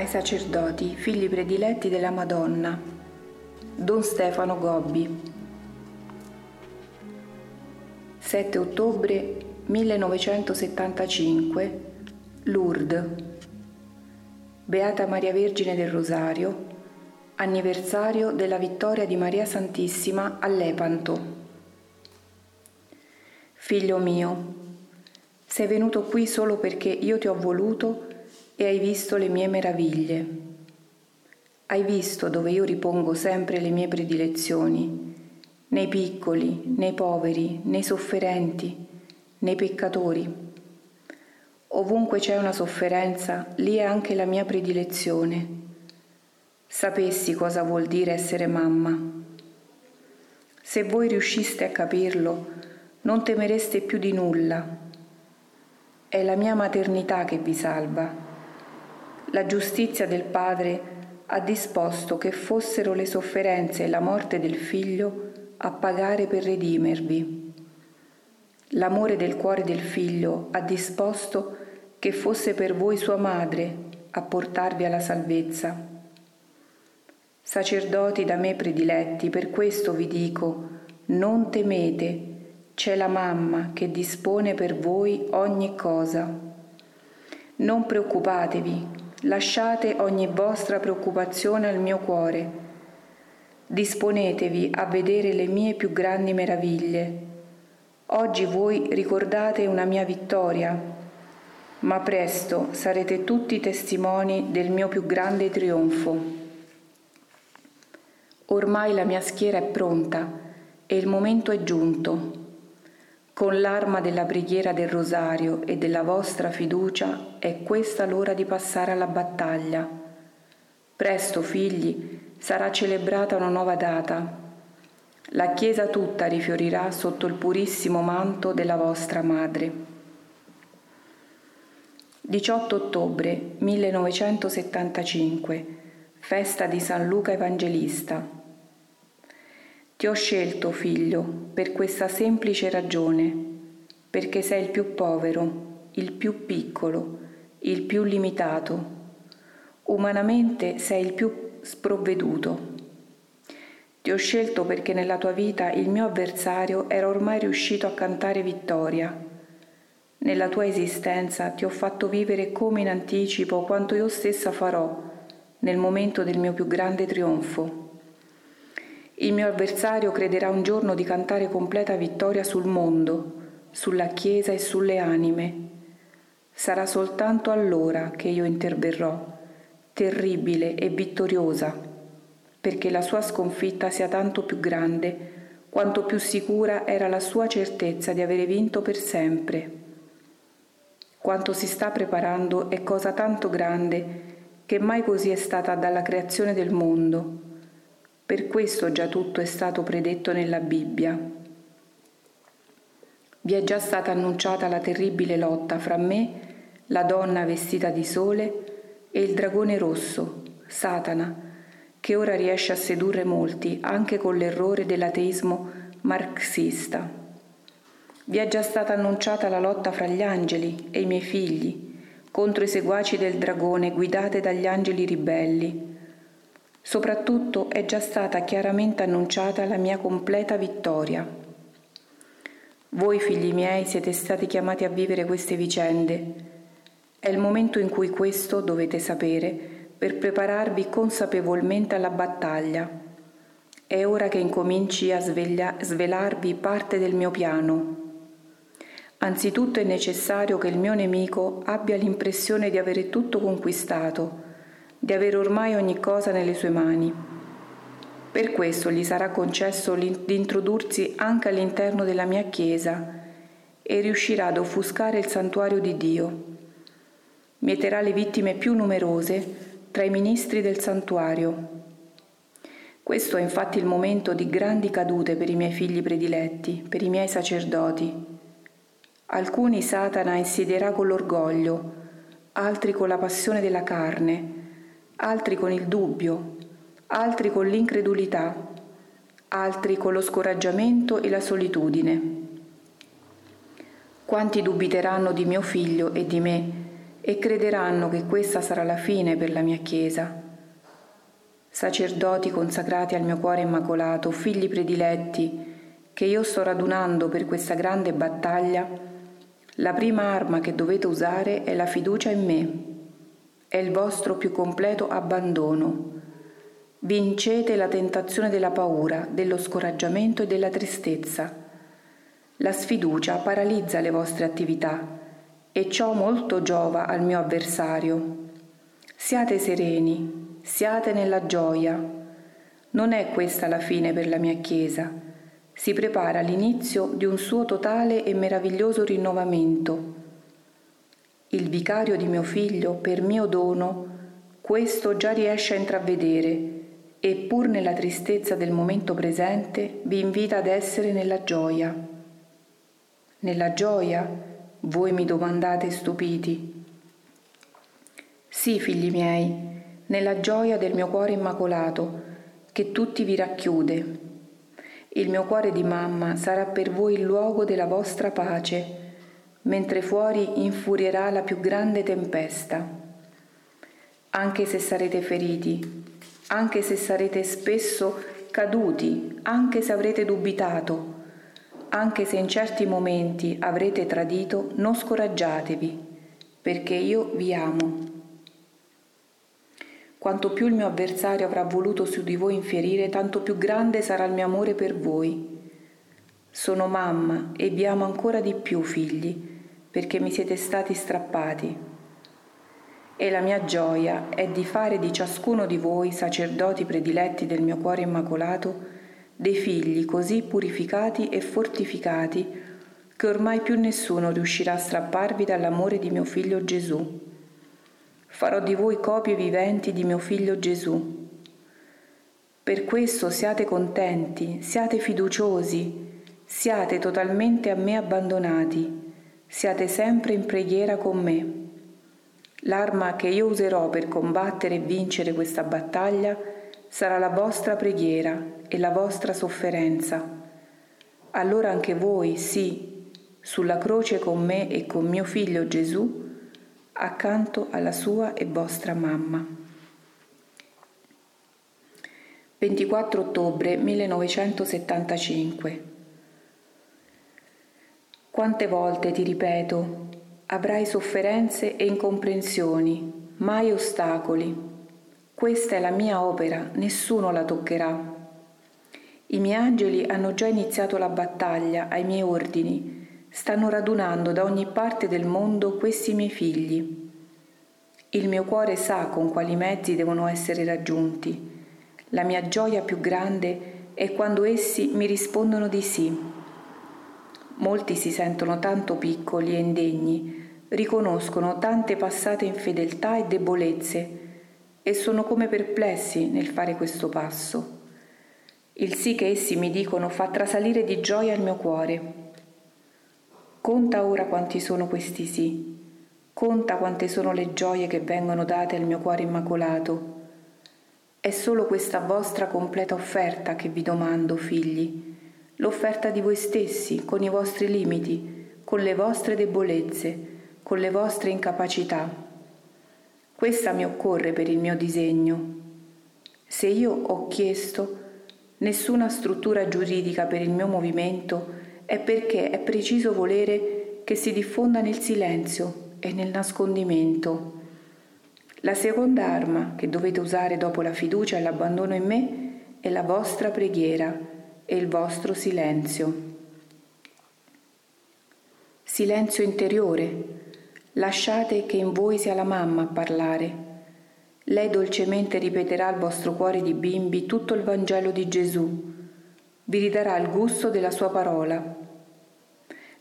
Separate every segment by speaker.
Speaker 1: ai sacerdoti, figli prediletti della Madonna. Don Stefano Gobbi. 7 ottobre 1975, Lourdes. Beata Maria Vergine del Rosario, anniversario della vittoria di Maria Santissima a Lepanto. Figlio mio, sei venuto qui solo perché io ti ho voluto e hai visto le mie meraviglie. Hai visto dove io ripongo sempre le mie predilezioni, nei piccoli, nei poveri, nei sofferenti, nei peccatori. Ovunque c'è una sofferenza, lì è anche la mia predilezione. Sapessi cosa vuol dire essere mamma. Se voi riusciste a capirlo, non temereste più di nulla. È la mia maternità che vi salva la giustizia del Padre ha disposto che fossero le sofferenze e la morte del Figlio a pagare per redimervi. L'amore del cuore del Figlio ha disposto che fosse per voi sua madre a portarvi alla salvezza. Sacerdoti da me prediletti, per questo vi dico, non temete, c'è la mamma che dispone per voi ogni cosa. Non preoccupatevi, lasciate ogni vostra preoccupazione al mio cuore. Disponetevi a vedere le mie più grandi meraviglie. Oggi voi ricordate una mia vittoria, ma presto sarete tutti testimoni del mio più grande trionfo. Ormai la mia schiera è pronta e il momento è giunto. Con l'arma della preghiera del rosario e della vostra fiducia è questa l'ora di passare alla battaglia. Presto, figli, sarà celebrata una nuova data. La Chiesa tutta rifiorirà sotto il purissimo manto della vostra madre. 18 ottobre 1975, festa di San Luca Evangelista. Ti ho scelto, figlio, per questa semplice ragione, perché sei il più povero, il più piccolo, il più limitato. Umanamente sei il più sprovveduto. Ti ho scelto perché nella tua vita il mio avversario era ormai riuscito a cantare vittoria. Nella tua esistenza ti ho fatto vivere come in anticipo quanto io stessa farò nel momento del mio più grande trionfo. Il mio avversario crederà un giorno di cantare completa vittoria sul mondo, sulla Chiesa e sulle anime. Sarà soltanto allora che io interverrò, terribile e vittoriosa, perché la sua sconfitta sia tanto più grande quanto più sicura era la sua certezza di avere vinto per sempre. Quanto si sta preparando è cosa tanto grande che mai così è stata dalla creazione del mondo per questo già tutto è stato predetto nella Bibbia. Vi è già stata annunciata la terribile lotta fra me, la donna vestita di sole, e il dragone rosso, Satana, che ora riesce a sedurre molti anche con l'errore dell'ateismo marxista. Vi è già stata annunciata la lotta fra gli angeli e i miei figli contro i seguaci del dragone guidate dagli angeli ribelli Soprattutto è già stata chiaramente annunciata la mia completa vittoria. Voi, figli miei, siete stati chiamati a vivere queste vicende. È il momento in cui questo dovete sapere per prepararvi consapevolmente alla battaglia. È ora che incominci a sveglia- svelarvi parte del mio piano. Anzitutto è necessario che il mio nemico abbia l'impressione di avere tutto conquistato di avere ormai ogni cosa nelle sue mani. Per questo gli sarà concesso di introdursi anche all'interno della mia Chiesa e riuscirà ad offuscare il santuario di Dio. Mieterà le vittime più numerose tra i ministri del santuario. Questo è infatti il momento di grandi cadute per i miei figli prediletti, per i miei sacerdoti. Alcuni Satana insidierà con l'orgoglio, altri con la passione della carne, altri con il dubbio, altri con l'incredulità, altri con lo scoraggiamento e la solitudine. Quanti dubiteranno di mio figlio e di me e crederanno che questa sarà la fine per la mia Chiesa. Sacerdoti consacrati al mio cuore immacolato, figli prediletti, che io sto radunando per questa grande battaglia, la prima arma che dovete usare è la fiducia in me, è il vostro più completo abbandono. Vincete la tentazione della paura, dello scoraggiamento e della tristezza. La sfiducia paralizza le vostre attività e ciò molto giova al mio avversario. Siate sereni, siate nella gioia. Non è questa la fine per la mia Chiesa. Si prepara l'inizio di un suo totale e meraviglioso rinnovamento. Il vicario di mio figlio, per mio dono, questo già riesce a intravedere e pur nella tristezza del momento presente vi invita ad essere nella gioia. Nella gioia voi mi domandate stupiti. Sì, figli miei, nella gioia del mio cuore immacolato, che tutti vi racchiude. Il mio cuore di mamma sarà per voi il luogo della vostra pace, mentre fuori infurierà la più grande tempesta. Anche se sarete feriti, anche se sarete spesso caduti, anche se avrete dubitato, anche se in certi momenti avrete tradito, non scoraggiatevi, perché io vi amo. Quanto più il mio avversario avrà voluto su di voi infierire, tanto più grande sarà il mio amore per voi. Sono mamma e vi amo ancora di più, figli, perché mi siete stati strappati. E la mia gioia è di fare di ciascuno di voi, sacerdoti prediletti del mio cuore immacolato, dei figli così purificati e fortificati che ormai più nessuno riuscirà a strapparvi dall'amore di mio figlio Gesù. Farò di voi copie viventi di mio figlio Gesù. Per questo siate contenti, siate fiduciosi, siate totalmente a me abbandonati, siate sempre in preghiera con me. L'arma che io userò per combattere e vincere questa battaglia sarà la vostra preghiera e la vostra sofferenza. Allora anche voi, sì, sulla croce con me e con mio figlio Gesù, accanto alla sua e vostra mamma. 24 ottobre 1975 Quante volte ti ripeto, avrai sofferenze e incomprensioni, mai ostacoli. Questa è la mia opera, nessuno la toccherà. I miei angeli hanno già iniziato la battaglia ai miei ordini, stanno radunando da ogni parte del mondo questi miei figli. Il mio cuore sa con quali mezzi devono essere raggiunti. La mia gioia più grande è quando essi mi rispondono di sì. Molti si sentono tanto piccoli e indegni, riconoscono tante passate infedeltà e debolezze e sono come perplessi nel fare questo passo. Il sì che essi mi dicono fa trasalire di gioia il mio cuore. Conta ora quanti sono questi sì, conta quante sono le gioie che vengono date al mio cuore immacolato. È solo questa vostra completa offerta che vi domando, figli, l'offerta di voi stessi, con i vostri limiti, con le vostre debolezze, con le vostre incapacità. Questa mi occorre per il mio disegno. Se io ho chiesto, nessuna struttura giuridica per il mio movimento è perché è preciso volere che si diffonda nel silenzio e nel nascondimento. La seconda arma che dovete usare dopo la fiducia e l'abbandono in me è la vostra preghiera e il vostro silenzio. Silenzio interiore. Lasciate che in voi sia la mamma a parlare lei dolcemente ripeterà al vostro cuore di bimbi tutto il Vangelo di Gesù, vi ridarà il gusto della sua parola.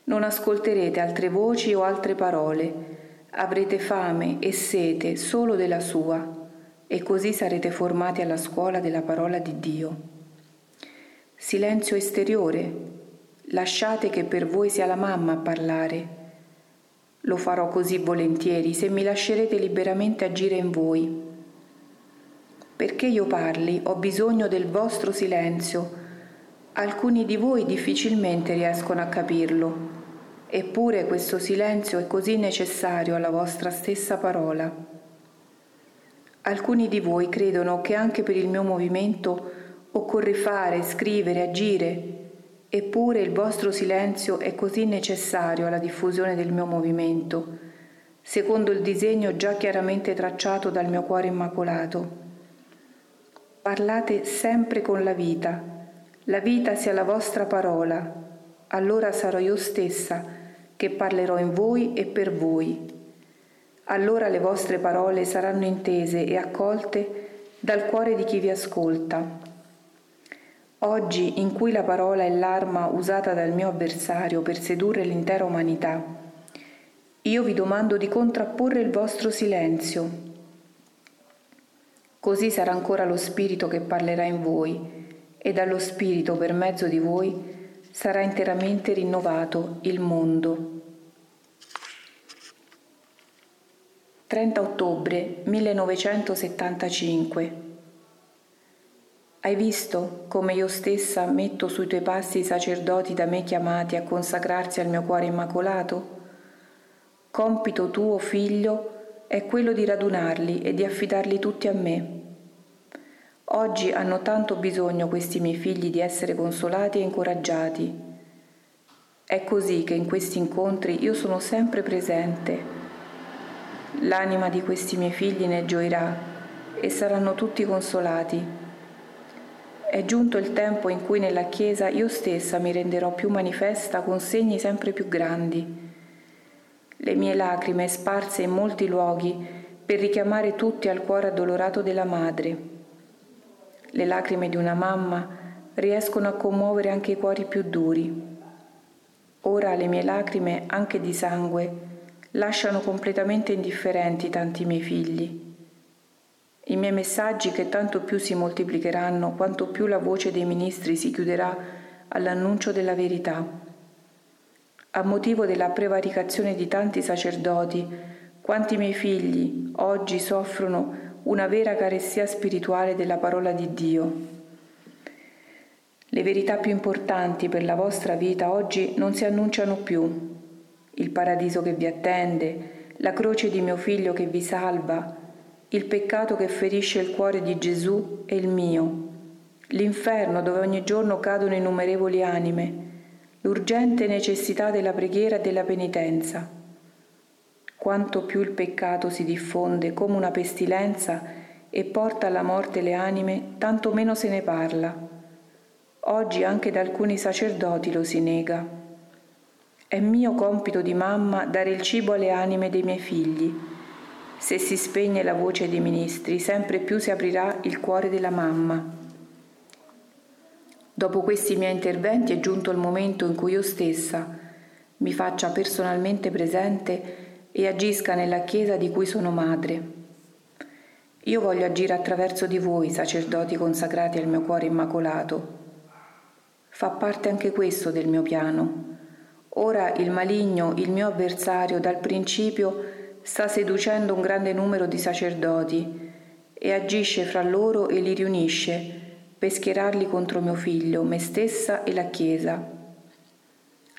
Speaker 1: Non ascolterete altre voci o altre parole, avrete fame e sete solo della sua, e così sarete formati alla scuola della parola di Dio. Silenzio esteriore, lasciate che per voi sia la mamma a parlare. Lo farò così volentieri se mi lascerete liberamente agire in voi perché io parli ho bisogno del vostro silenzio. Alcuni di voi difficilmente riescono a capirlo. Eppure questo silenzio è così necessario alla vostra stessa parola. Alcuni di voi credono che anche per il mio movimento occorre fare, scrivere, agire, eppure il vostro silenzio è così necessario alla diffusione del mio movimento, secondo il disegno già chiaramente tracciato dal mio cuore immacolato. Parlate sempre con la vita, la vita sia la vostra parola, allora sarò io stessa che parlerò in voi e per voi. Allora le vostre parole saranno intese e accolte dal cuore di chi vi ascolta. Oggi, in cui la parola è l'arma usata dal mio avversario per sedurre l'intera umanità, io vi domando di contrapporre il vostro silenzio. Così sarà ancora lo Spirito che parlerà in voi e dallo Spirito per mezzo di voi sarà interamente rinnovato il mondo. 30 ottobre 1975 Hai visto come io stessa metto sui tuoi passi i sacerdoti da me chiamati a consacrarsi al mio cuore immacolato? Compito tuo, figlio, è quello di radunarli e di affidarli tutti a me. Oggi hanno tanto bisogno questi miei figli di essere consolati e incoraggiati. È così che in questi incontri io sono sempre presente L'anima di questi miei figli ne gioirà e saranno tutti consolati. È giunto il tempo in cui nella Chiesa io stessa mi renderò più manifesta con segni sempre più grandi. Le mie lacrime sparse in molti luoghi per richiamare tutti al cuore addolorato della madre. Le lacrime di una mamma riescono a commuovere anche i cuori più duri. Ora le mie lacrime, anche di sangue, lasciano completamente indifferenti tanti miei figli. I miei messaggi che tanto più si moltiplicheranno quanto più la voce dei ministri si chiuderà all'annuncio della verità. A motivo della prevaricazione di tanti sacerdoti, quanti miei figli oggi soffrono una vera carestia spirituale della parola di Dio. Le verità più importanti per la vostra vita oggi non si annunciano più, il paradiso che vi attende, la croce di mio figlio che vi salva, il peccato che ferisce il cuore di Gesù e il mio, l'inferno dove ogni giorno cadono innumerevoli anime, l'urgente necessità della preghiera e della penitenza. Quanto più il peccato si diffonde come una pestilenza e porta alla morte le anime, tanto meno se ne parla. Oggi anche da alcuni sacerdoti lo si nega. È mio compito di mamma dare il cibo alle anime dei miei figli. Se si spegne la voce dei ministri, sempre più si aprirà il cuore della mamma. Dopo questi miei interventi è giunto il momento in cui io stessa mi faccia personalmente presente e agisca nella Chiesa di cui sono madre. Io voglio agire attraverso di voi, sacerdoti consacrati al mio cuore immacolato. Fa parte anche questo del mio piano Ora il maligno, il mio avversario, dal principio sta seducendo un grande numero di sacerdoti e agisce fra loro e li riunisce per schierarli contro mio figlio, me stessa e la Chiesa.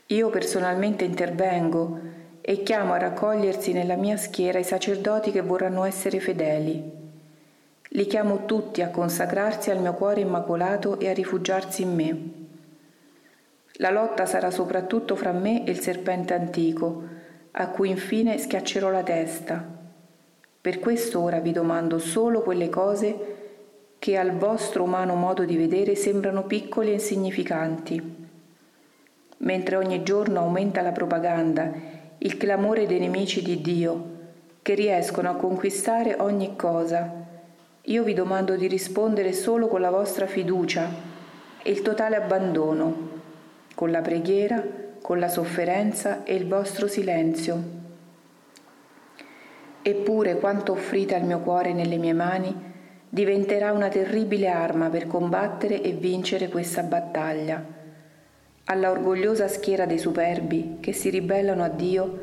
Speaker 1: Io personalmente intervengo e chiamo a raccogliersi nella mia schiera i sacerdoti che vorranno essere fedeli. Li chiamo tutti a consacrarsi al mio cuore immacolato e a rifugiarsi in me. La lotta sarà soprattutto fra me e il serpente antico, a cui infine schiaccerò la testa. Per questo ora vi domando solo quelle cose che al vostro umano modo di vedere sembrano piccole e insignificanti. Mentre ogni giorno aumenta la propaganda, il clamore dei nemici di Dio, che riescono a conquistare ogni cosa, io vi domando di rispondere solo con la vostra fiducia e il totale abbandono con la preghiera, con la sofferenza e il vostro silenzio. Eppure quanto offrite al mio cuore nelle mie mani diventerà una terribile arma per combattere e vincere questa battaglia. Alla orgogliosa schiera dei superbi che si ribellano a Dio,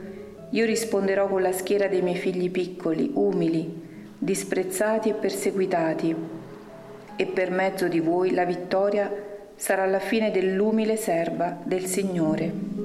Speaker 1: io risponderò con la schiera dei miei figli piccoli, umili, disprezzati e perseguitati, e per mezzo di voi la vittoria sarà la fine dell'umile serva del Signore.